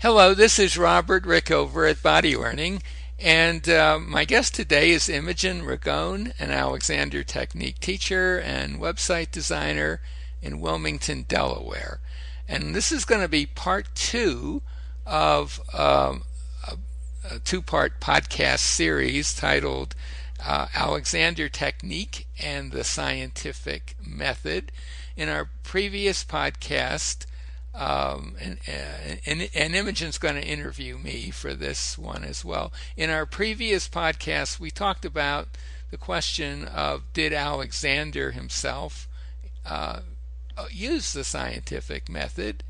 Hello, this is Robert Rickover at Body Learning, and uh, my guest today is Imogen Ragone, an Alexander Technique teacher and website designer in Wilmington, Delaware. And this is going to be part two of um, a, a two part podcast series titled uh, Alexander Technique and the Scientific Method. In our previous podcast, um, and, and, and Imogen's going to interview me for this one as well. In our previous podcast, we talked about the question of did Alexander himself uh, use the scientific method,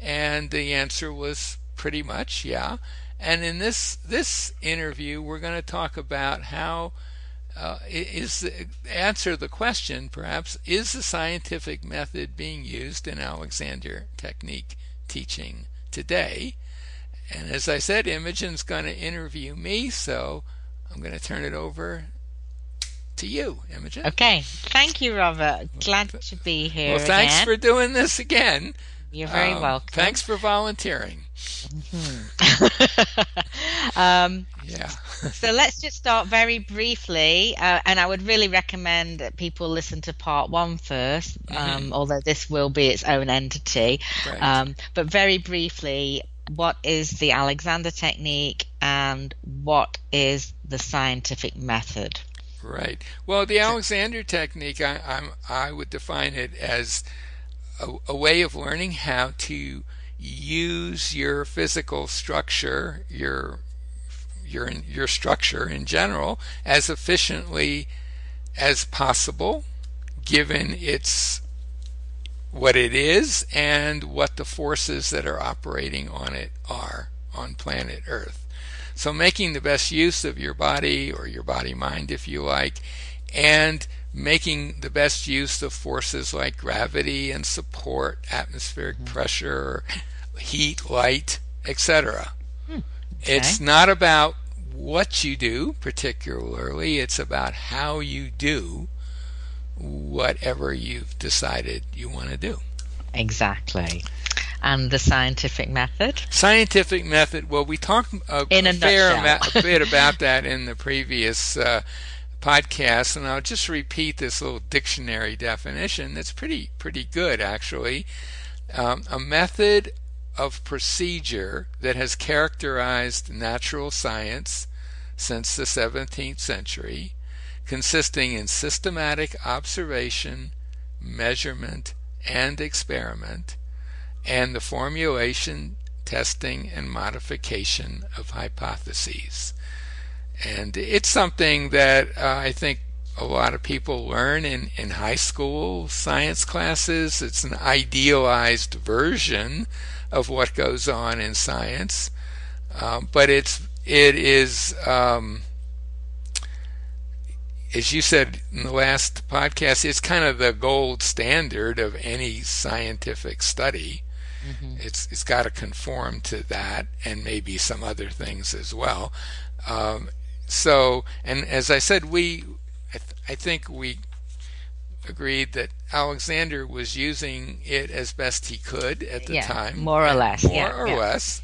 and the answer was pretty much yeah. And in this this interview, we're going to talk about how uh, is the, answer the question perhaps is the scientific method being used in Alexander technique teaching today? And as I said Imogen's going to interview me so I'm going to turn it over to you Imogen. Okay. Thank you Robert. Glad to be here well thanks again. for doing this again. You're very um, welcome. thanks for volunteering. Mm-hmm. um, yeah. so let's just start very briefly, uh, and I would really recommend that people listen to part one first, um, mm-hmm. although this will be its own entity. Right. Um, but very briefly, what is the Alexander technique and what is the scientific method? Right. Well, the Alexander technique, I, I'm, I would define it as a, a way of learning how to use your physical structure, your your your structure in general as efficiently as possible, given its what it is and what the forces that are operating on it are on planet Earth. So making the best use of your body or your body mind, if you like, and making the best use of forces like gravity and support, atmospheric mm-hmm. pressure, heat, light, etc. Hmm. Okay. It's not about what you do, particularly, it's about how you do whatever you've decided you want to do. Exactly. And the scientific method? Scientific method, well, we talked a, in a, a fair amount, a bit about that in the previous uh, podcast, and I'll just repeat this little dictionary definition that's pretty, pretty good, actually. Um, a method of procedure that has characterized natural science since the 17th century, consisting in systematic observation, measurement, and experiment, and the formulation, testing, and modification of hypotheses. And it's something that uh, I think a lot of people learn in, in high school science classes. It's an idealized version of what goes on in science, uh, but it's it is um, as you said in the last podcast, it's kind of the gold standard of any scientific study. Mm-hmm. It's it's got to conform to that and maybe some other things as well. Um, so, and as I said, we I, th- I think we agreed that Alexander was using it as best he could at the yeah, time, more or less, more yeah, or yeah. less.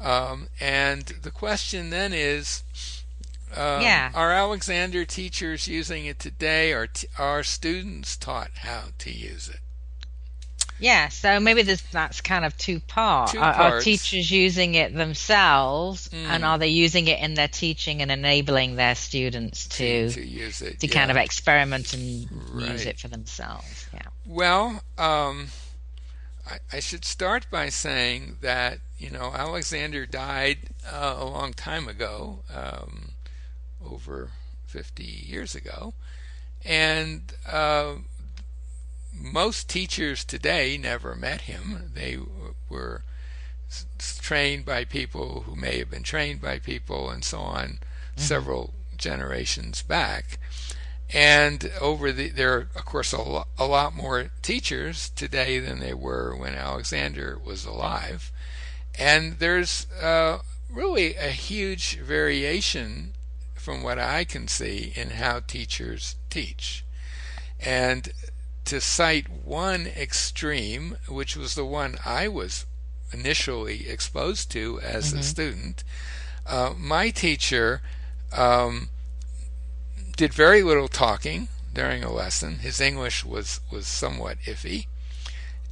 Um, and the question then is, um, yeah. are Alexander teachers using it today, or t- are students taught how to use it? Yeah, so maybe that's kind of two parts. Two are, are, teachers using it themselves, mm. and are they using it in their teaching and enabling their students to to, use it, to yeah. kind of experiment and right. use it for themselves? Yeah. Well, um, I, I, should start by saying that you know Alexander died uh, a long time ago, um, over 50 years ago, and. Uh, most teachers today never met him. They were trained by people who may have been trained by people and so on mm-hmm. several generations back. And over the there are of course a lot, a lot more teachers today than there were when Alexander was alive. And there's uh, really a huge variation from what I can see in how teachers teach. And to cite one extreme, which was the one I was initially exposed to as mm-hmm. a student. Uh, my teacher um, did very little talking during a lesson. His English was was somewhat iffy,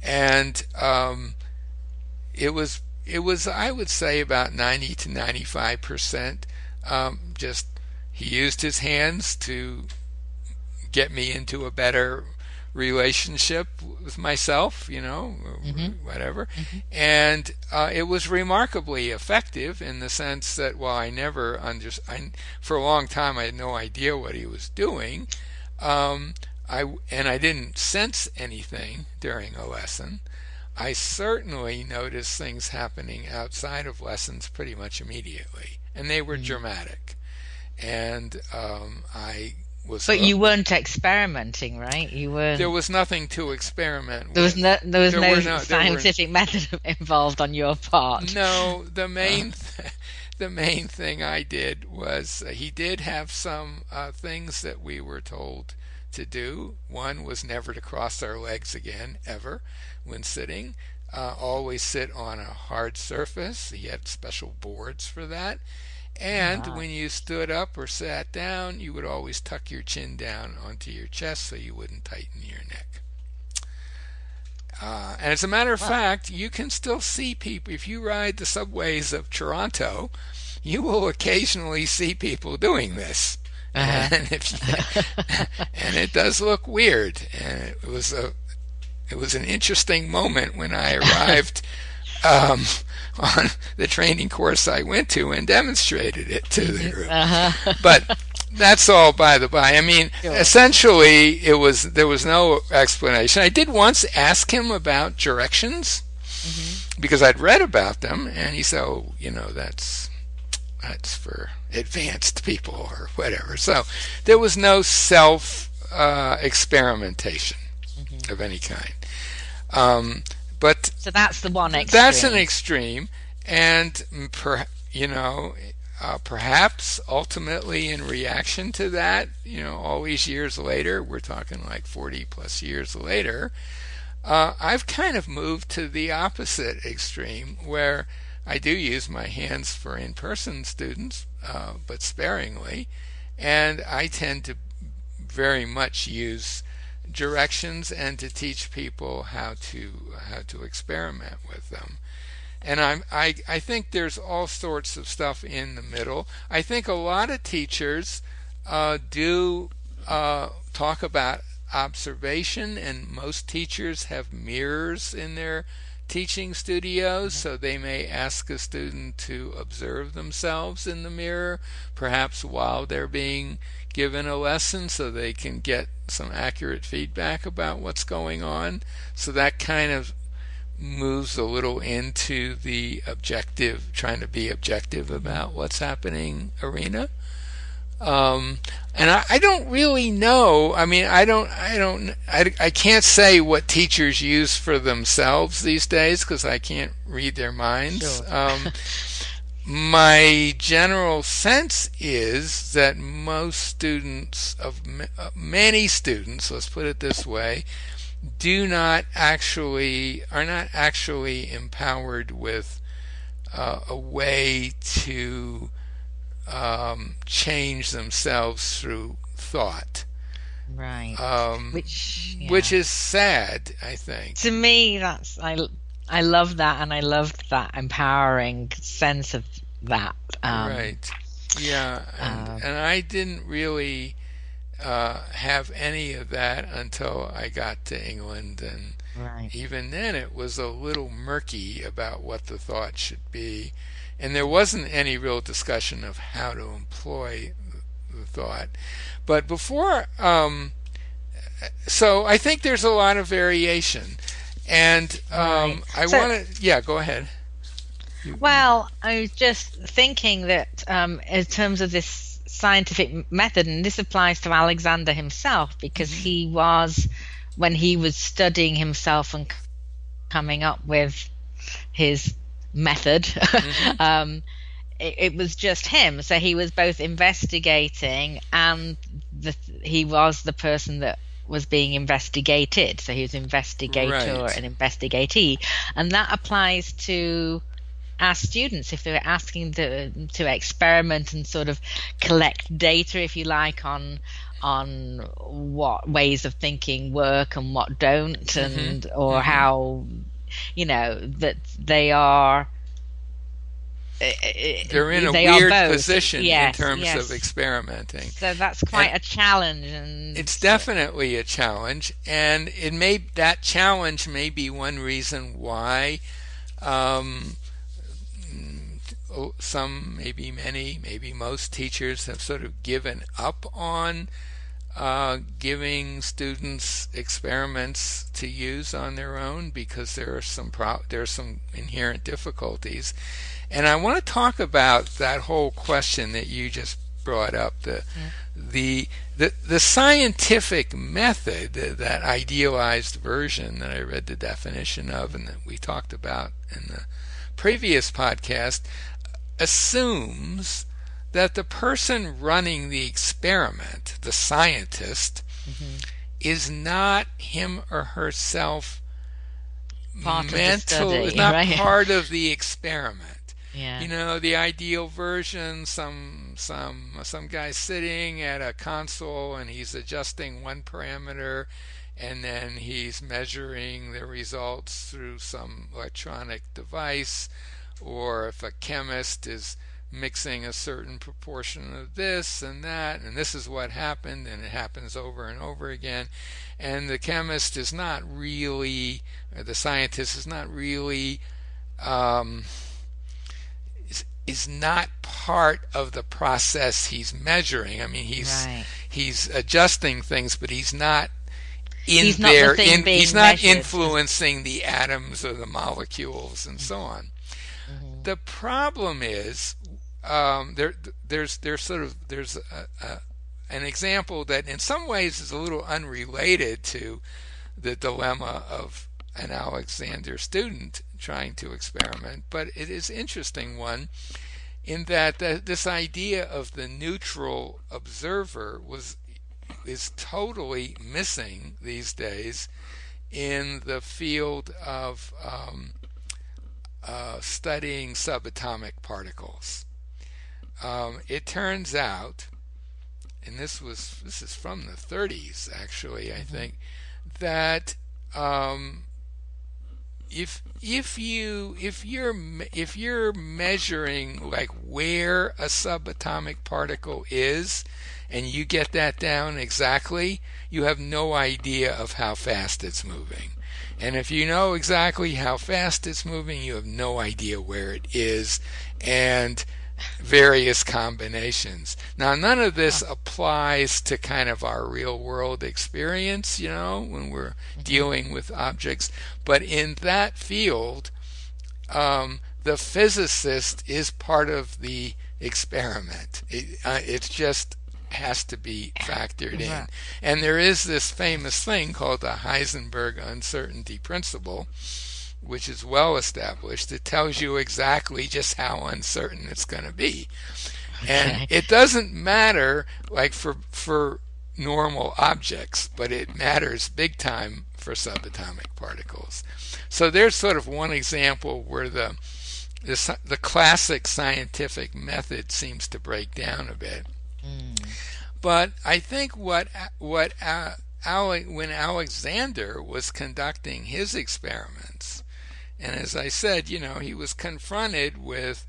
and um, it was it was I would say about ninety to ninety five percent. Um, just he used his hands to get me into a better relationship with myself, you know, mm-hmm. whatever. Mm-hmm. And uh, it was remarkably effective in the sense that while I never under, I, for a long time I had no idea what he was doing, um, I and I didn't sense anything during a lesson. I certainly noticed things happening outside of lessons pretty much immediately, and they were mm-hmm. dramatic. And um, I was. But you weren't experimenting, right? You were. There was nothing to experiment. There with. was no. There was there no, no, scientific method involved on your part. No, the main. Th- the main thing I did was uh, he did have some uh, things that we were told to do. One was never to cross our legs again, ever, when sitting. Uh, always sit on a hard surface. He had special boards for that. And wow. when you stood up or sat down, you would always tuck your chin down onto your chest so you wouldn't tighten your neck. Uh, and as a matter of wow. fact, you can still see people. If you ride the subways of Toronto, you will occasionally see people doing this. Uh-huh. And, you, and it does look weird. And it was a it was an interesting moment when I arrived um, on the training course I went to and demonstrated it to the group. Uh-huh. but that's all by the by. I mean, sure. essentially, it was there was no explanation. I did once ask him about directions mm-hmm. because I'd read about them, and he said, "Oh, you know, that's that's for advanced people or whatever." So there was no self uh, experimentation mm-hmm. of any kind. Um, but so that's the one extreme. That's an extreme, and per, you know, uh, perhaps ultimately in reaction to that, you know, all these years later, we're talking like 40 plus years later, uh, I've kind of moved to the opposite extreme where I do use my hands for in person students, uh, but sparingly, and I tend to very much use directions and to teach people how to how to experiment with them. And I'm, I I think there's all sorts of stuff in the middle. I think a lot of teachers uh, do uh, talk about observation, and most teachers have mirrors in their teaching studios, mm-hmm. so they may ask a student to observe themselves in the mirror, perhaps while they're being given a lesson so they can get some accurate feedback about what's going on. So that kind of moves a little into the objective, trying to be objective about what's happening arena. Um, and I, I, don't really know. I mean, I don't, I don't, I, I can't say what teachers use for themselves these days because I can't read their minds. Sure. Um, my general sense is that most students of uh, many students let's put it this way do not actually are not actually empowered with uh, a way to um, change themselves through thought. Right. Um, which yeah. which is sad i think. To me that's i I love that, and I loved that empowering sense of that. Um, right. Yeah, and, uh, and, I didn't really uh, have any of that until I got to England, and right. even then it was a little murky about what the thought should be, and there wasn't any real discussion of how to employ the thought. But before, um, so I think there's a lot of variation. And um, right. I so, want to, yeah, go ahead. Well, I was just thinking that um, in terms of this scientific method, and this applies to Alexander himself because mm-hmm. he was, when he was studying himself and coming up with his method, mm-hmm. um, it, it, was just him. So he was both investigating and the, he was the person that was being investigated. So he was investigator Right. and investigatee. And that applies to our students if they were asking to, to experiment and sort of collect data, if you like, on on what ways of thinking work and what don't, mm-hmm. and or mm-hmm. how you know that they are. They're in a they weird position Yes, in terms yes. of experimenting. So that's quite a challenge, and It's definitely a challenge, and it may that challenge may be one reason why um, some, maybe many, maybe most teachers have sort of given up on uh, giving students experiments to use on their own because there are some pro- there are some inherent difficulties, and I want to talk about that whole question that you just brought up the the the the scientific method that idealized version that I read the definition of and that we talked about in the previous podcast assumes that the person running the experiment, the scientist, mm-hmm. is not him or herself Part of the mental, is not right? part of the experiment. yeah, You know, the ideal version, some some some guy sitting at a console and he's adjusting one parameter and then he's measuring the results through some electronic device or if a chemist is mixing a certain proportion of this and that and this is what happened and it happens over and over again and the chemist is not really or the scientist is not really um, is, is not part of the process he's measuring. I mean, he's Right. he's adjusting things, but he's not in He's not the there. in, he's not measured. influencing the atoms or the molecules and so on. Mm-hmm. The problem is um, there. There's there's sort of there's a, a, an example that in some ways is a little unrelated to the dilemma of an Alexander student trying to experiment, but it is interesting one in that the, this idea of the neutral observer was is totally missing these days in the field of um, uh, studying subatomic particles. Um, it turns out, and this was this is from the 30s actually, I think, that um, if if you if you're if you're measuring like where a subatomic particle is and you get that down exactly you have no idea of how fast it's moving. And if you know exactly how fast it's moving you have no idea where it is. And various combinations. Now, none of this applies to kind of our real world experience, you know, when we're dealing with objects. But in that field, um, the physicist is part of the experiment. It, uh, it just has to be factored in. Right. And there is this famous thing called the Heisenberg uncertainty principle which is well established, it tells you exactly just how uncertain it's going to be. And it doesn't matter like for for normal objects, but it matters big time for subatomic particles. So there's sort of one example where the the, the classic scientific method seems to break down a bit. But I think what what uh, Ale- when Alexander was conducting his experiments, and as I said, you know, he was confronted with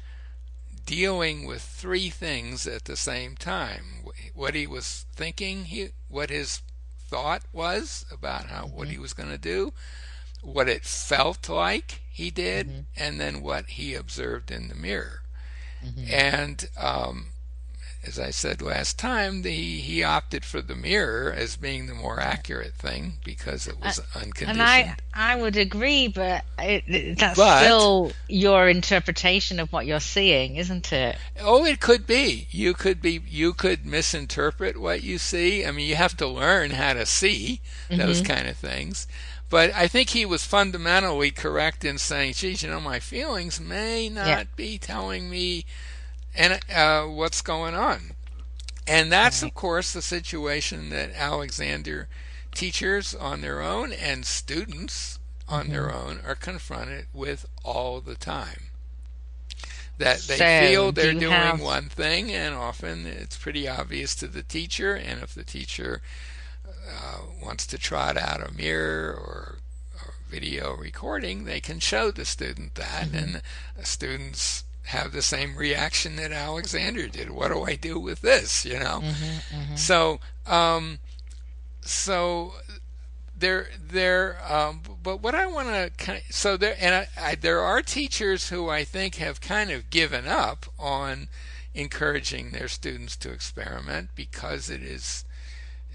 dealing with three things at the same time: what he was thinking, he, what his thought was about how what mm-hmm. he was going to do, what it felt like he did, mm-hmm. and then what he observed in the mirror. Mm-hmm. And um, as I said last time, the, he opted for the mirror as being the more accurate thing because it was unconditioned. And I, I would agree, but it, that's But- still your interpretation of what you're seeing, isn't it? Oh, it could be. You could be. You could misinterpret what you see. I mean, you have to learn how to see those mm-hmm. kind of things. But I think he was fundamentally correct in saying, "Geez, you know, my feelings may not Yeah. be telling me and uh, what's going on." And that's, of course, the situation that Alexander teachers on their own and students on mm-hmm. their own are confronted with all the time. That they so feel they're do doing have... one thing, and often it's pretty obvious to the teacher. And if the teacher uh, wants to trot out a mirror or, or, video recording, they can show the student that, mm-hmm. and students have the same reaction that Alexander did. What do I do with this? You know. Mm-hmm, mm-hmm. So, um, so there, there. Um, but what I want to kind of, so there, and I, I, there are teachers who I think have kind of given up on encouraging their students to experiment because it is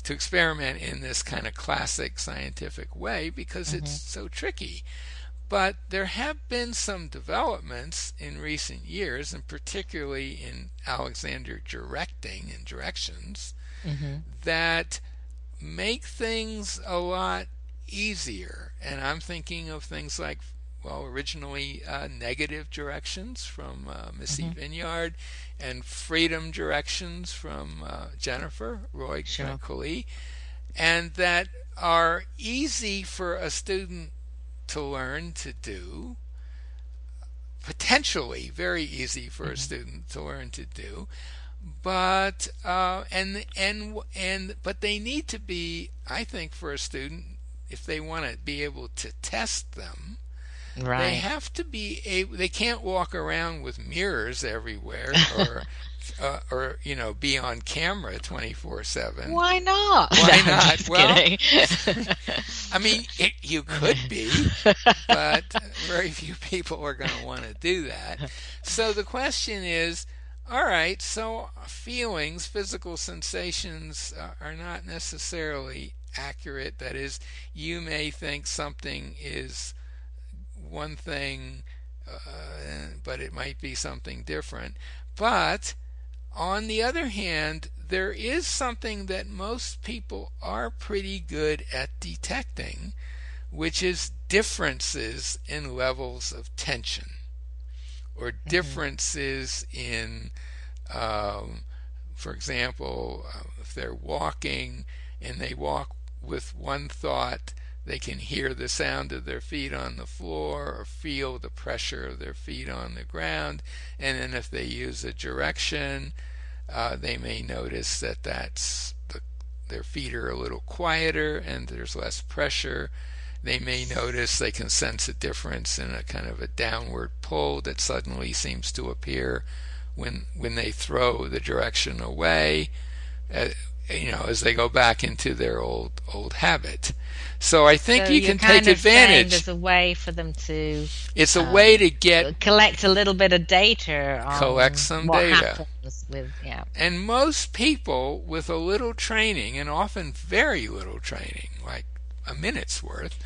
to experiment in this kind of classic scientific way because mm-hmm. it's so tricky. But there have been some developments in recent years, and particularly in Alexander directing and directions, mm-hmm. that make things a lot easier. And I'm thinking of things like, well, originally uh, negative directions from uh, Missy mm-hmm. Vineyard and freedom directions from uh, Jennifer Roy sure. and that are easy for a student to learn to do, potentially very easy for mm-hmm. a student to learn to do, but uh, and and and but they need to be, I think, for a student if they want to be able to test them. Right. They have to be able. They can't walk around with mirrors everywhere, or uh, or you know be on camera 24/7. Why not? Why no, not? Well, I mean, it, you could be, but very few people are going to want to do that. So the question is, all right, so feelings, physical sensations uh, are not necessarily accurate. That is, you may think something is one thing, uh, but it might be something different. But on the other hand, there is something that most people are pretty good at detecting, which is differences in levels of tension or mm-hmm. differences in, um, for example, uh, if they're walking and they walk with one thought, they can hear the sound of their feet on the floor or feel the pressure of their feet on the ground. And then if they use a direction, uh, they may notice that that's the, their feet are a little quieter and there's less pressure. They may notice they can sense a difference in a kind of a downward pull that suddenly seems to appear when when they throw the direction away. Uh, you know, as they go back into their old old habit. So I think so you can take advantage. There's a way for them to. It's a um, way to get collect a little bit of data. collect some data. With, yeah. And most people with a little training, and often very little training, like a minute's worth,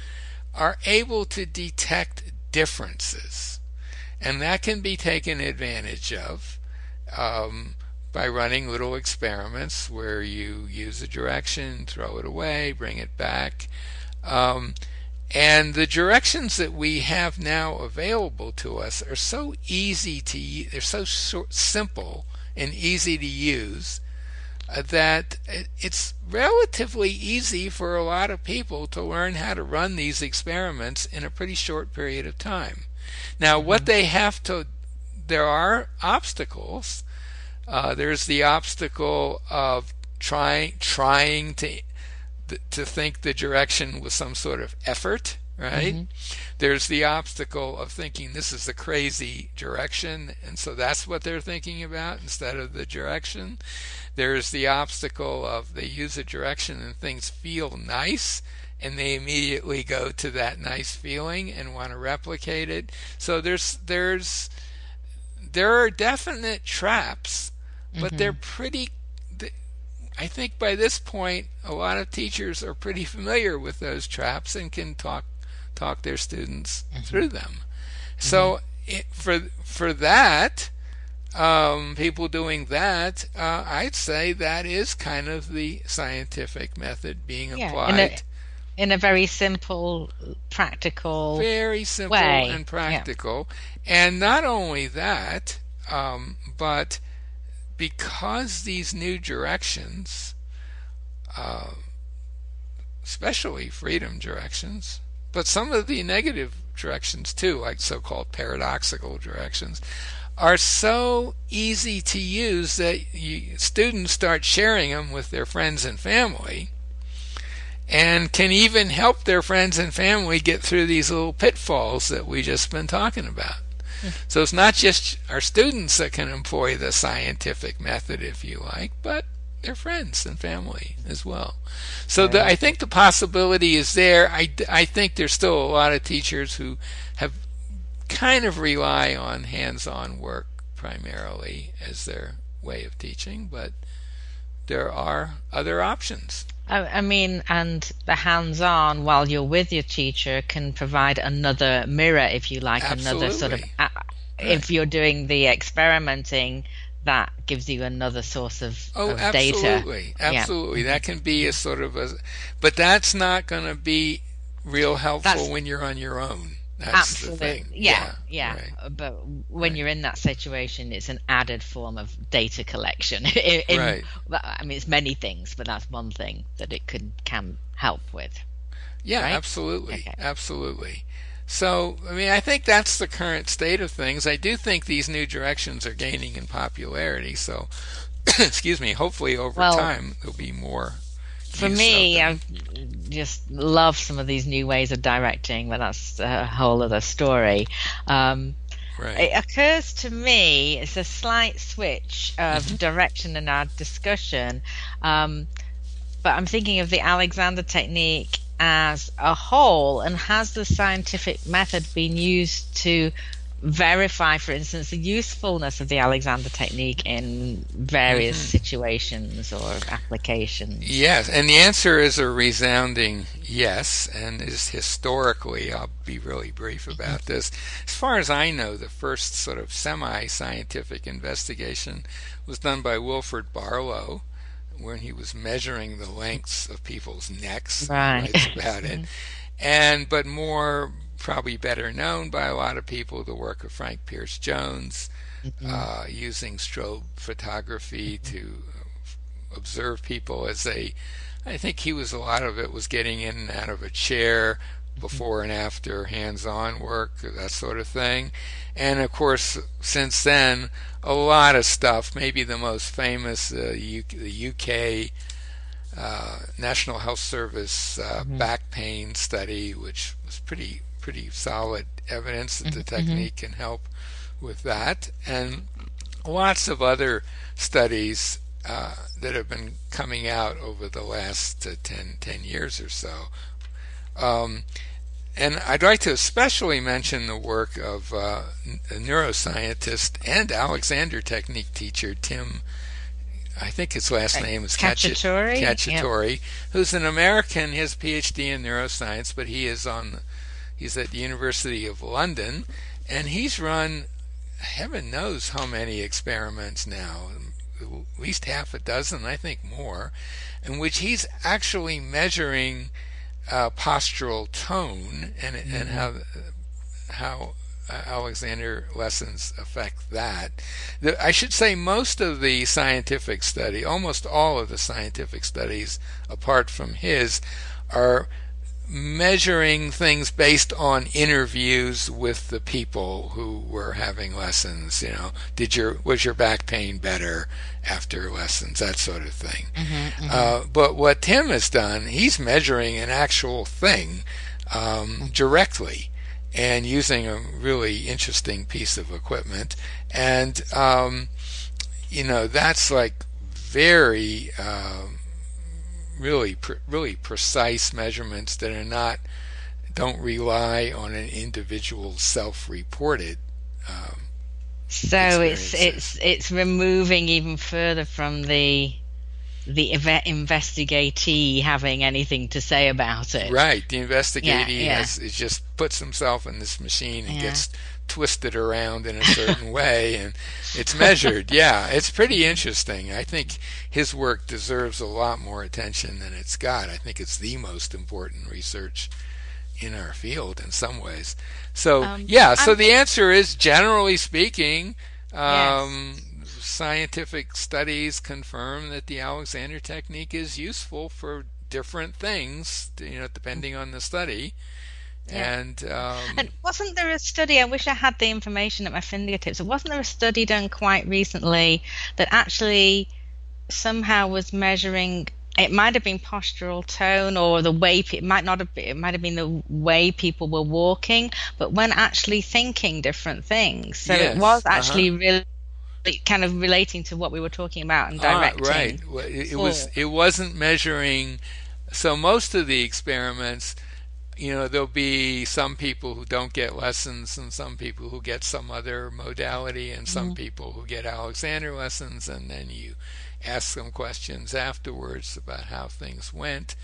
are able to detect differences, and that can be taken advantage of. Um, by running little experiments where you use a direction, throw it away, bring it back. Um, and the directions that we have now available to us are so easy to they're so simple and easy to use uh, that it's relatively easy for a lot of people to learn how to run these experiments in a pretty short period of time. Now, mm-hmm. what they have to there are obstacles uh, there's the obstacle of trying trying to to think the direction with some sort of effort, right? Mm-hmm. There's the obstacle of thinking this is the crazy direction, and so that's what they're thinking about instead of the direction. There's the obstacle of they use a direction and things feel nice, and they immediately go to that nice feeling and want to replicate it. So there's there's there are definite traps but mm-hmm. they're pretty. I think by this point, a lot of teachers are pretty familiar with those traps and can talk talk their students mm-hmm. through them. Mm-hmm. So it, for for that, um, people doing that, uh, I'd say that is kind of the scientific method being yeah, applied. In a, in a very simple, practical, very simple way. and practical, yeah. and not only that, um, but because these new directions uh, especially freedom directions, but some of the negative directions too, like so called paradoxical directions, are so easy to use that you, students start sharing them with their friends and family and can even help their friends and family get through these little pitfalls that we just been talking about. So it's not just our students that can employ the scientific method, if you like, but their friends and family as well. So the, I think the possibility is there. I, I think there's still a lot of teachers who have kind of rely on hands-on work primarily as their way of teaching, but there are other options. I, mean, and the hands-on while you're with your teacher can provide another mirror, if you like, Absolutely. another sort of. Uh, right. If you're doing the experimenting, that gives you another source of, oh, of absolutely. data. Absolutely, yeah. that can be a sort of a, but that's not going to be real helpful that's, when you're on your own. That's absolutely, yeah, yeah. yeah. Right. But when right. you're in that situation, it's an added form of data collection. in, right. I mean, it's many things, but that's one thing that it could can help with. Yeah, absolutely, okay. absolutely. So, I mean, I think that's the current state of things. I do think these new directions are gaining in popularity. So, excuse me, hopefully over well, time there'll be more. For me, I just love some of these new ways of directing, but that's a whole other story. Um, Right. It occurs to me it's a slight switch of mm-hmm. direction in our discussion, um, but I'm thinking of the Alexander technique as a whole, and has the scientific method been used to verify, for instance, the usefulness of the Alexander technique in various mm-hmm. situations or applications? Yes, and the answer is a resounding yes, and is historically, I'll be really brief about this. As far as I know, the first sort of semi scientific investigation was done by Wilfred Barlow when he was measuring the lengths of people's necks. Right. About it. And but more probably better known by a lot of people the work of Frank Pierce Jones, mm-hmm. uh, using strobe photography mm-hmm. to observe people as they. I think he was a lot of it was getting in and out of a chair, before and after hands-on work, that sort of thing. And of course, since then, a lot of stuff. Maybe the most famous, uh, U- the UK uh, National Health Service uh, mm-hmm. back pain study, which was pretty pretty solid evidence that the mm-hmm. technique can help with that, and lots of other studies uh, that have been coming out over the last uh, 10, 10 years or so um, and I'd like to especially mention the work of uh, a neuroscientist and Alexander Technique teacher Tim. I think his last name is Cacciatore. Cacciatore, yep. who's an American. He has a PhD in neuroscience, but he is on. He's at the University of London, and he's run, heaven knows how many experiments now, at least half a dozen, I think more, in which he's actually measuring uh, postural tone and mm-hmm. and how how Alexander lessons affect that. The, I should say most of the scientific study, almost all of the scientific studies, apart from his, are measuring things based on interviews with the people who were having lessons. You know, did your was your back pain better after lessons? That sort of thing. Mm-hmm, mm-hmm. Uh, but what Tim has done, he's measuring an actual thing um, mm-hmm. directly and using a really interesting piece of equipment. And um, you know, that's like very. Um, really pre- really precise measurements that are not don't rely on an individual self-reported um, so it's it's it's removing even further from the the investigatee having anything to say about it. Right. The investigatee yeah, yeah. Has, just puts himself in this machine and yeah. gets twisted around in a certain way and it's measured. yeah, it's pretty interesting. I think his work deserves a lot more attention than it's got. I think it's the most important research in our field in some ways. So, um, yeah, so I'm, the answer is generally speaking, um, yes. scientific studies confirm that the Alexander technique is useful for different things, you know, depending on the study. Yeah. And, um, And wasn't there a study? I wish I had the information at my fingertips. Wasn't there a study done quite recently that actually somehow was measuring? It might have been postural tone, or the way it might not have been. It might have been the way people were walking, but when actually thinking different things. So Yes, it was uh-huh. actually really kind of relating to what we were talking about and directing. Ah, right. Well, It, it was. It wasn't measuring. So most of the experiments, you know, there'll be some people who don't get lessons, and some people who get some other modality, and some people who get Alexander lessons, and then you ask them questions afterwards about how things went.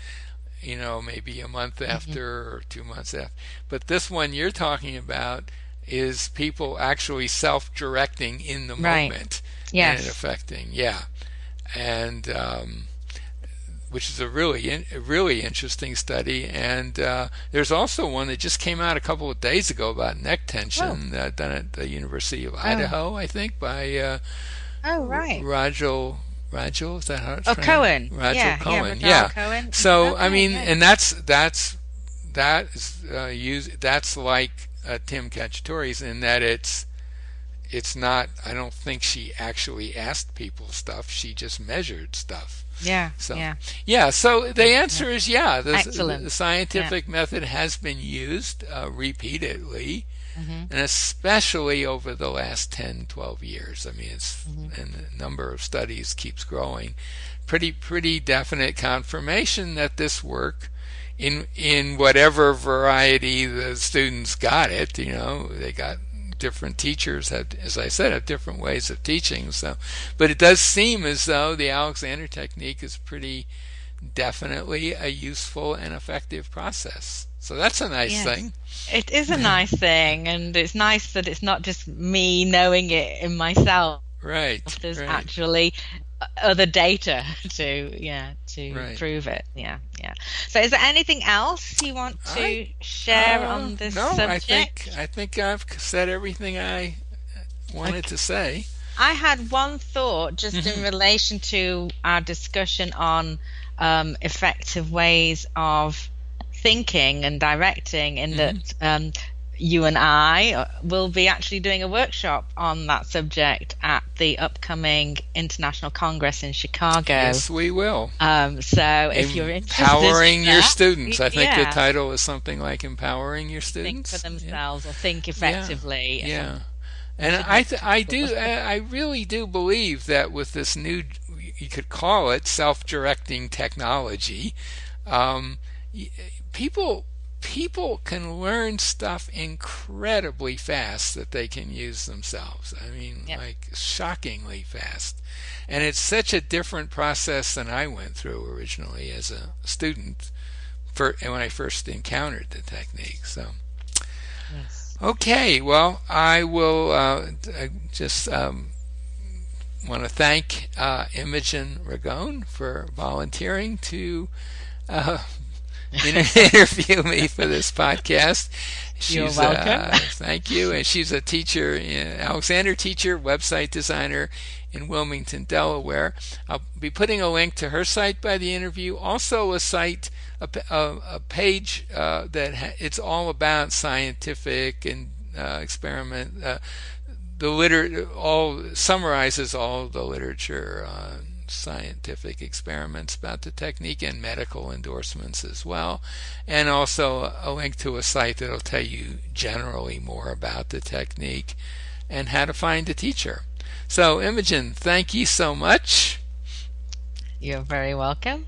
You know, maybe a month after or two months after. But this one you're talking about is people actually self-directing in the Right. moment Yes. and affecting. Yeah, and um, which is a really in, a really interesting study. And uh, there's also one that just came out a couple of days ago about neck tension uh, done at the University of Idaho, I think, by uh, Oh right. Rajal. Rajal, is that how it's Oh? Cohen. Rajal yeah. Cohen. Yeah. Yeah. Cohen. So I mean, yeah. and that's that's that is uh, use that's like uh, Tim Cacciatore's in that it's it's not. I don't think she actually asked people stuff. She just measured stuff. Yeah. So yeah. yeah. So the answer is yeah. The, Excellent. the scientific method has been used uh, repeatedly. And especially over the last 10, 12 years. I mean, it's and the number of studies keeps growing. Pretty, pretty definite confirmation that this work, in in whatever variety the students got it, you know, they got different teachers have, as I said, have different ways of teaching. So, but it does seem as though the Alexander technique is pretty definitely a useful and effective process. So that's a nice Yes. thing. It is a nice thing, and it's nice that it's not just me knowing it in myself. Right. There's right. actually uh, other data to yeah to Right. prove it. Yeah, yeah. So, is there anything else you want to I- share Uh, on this no, subject? I think I think I've said everything I wanted to say. I had one thought just Mm-hmm. in relation to our discussion on um, effective ways of thinking and directing, in that Mm-hmm. um, you and I uh, will be actually doing a workshop on that subject at the upcoming International Congress in Chicago. Yes, we will. Um, so if you're interested, empowering in your students. I think yeah, the title is something like empowering your Students." think for Yeah. themselves or think effectively. Yeah. And I, th- I do, I I really do believe that with this new, you could call it self-directing technology, um, people, people can learn stuff incredibly fast that they can use themselves. I mean, Yep. like shockingly fast. And it's such a different process than I went through originally as a student, for when I first encountered the technique. So. Yes. Okay, well, I will uh, I just um, want to thank uh, Imogen Ragone for volunteering to uh, interview me for this podcast. You're welcome. Uh, thank you. And she's a teacher, Alexander teacher, website designer in Wilmington, Delaware. I'll be putting a link to her site by the interview. Also, a site, a, a, a page uh, that ha- it's all about scientific and uh, experiment. Uh, the liter all summarizes all the literature on scientific experiments about the technique and medical endorsements as well, and also a link to a site that'll tell you generally more about the technique and how to find a teacher. So, Imogen, thank you so much. You're very welcome.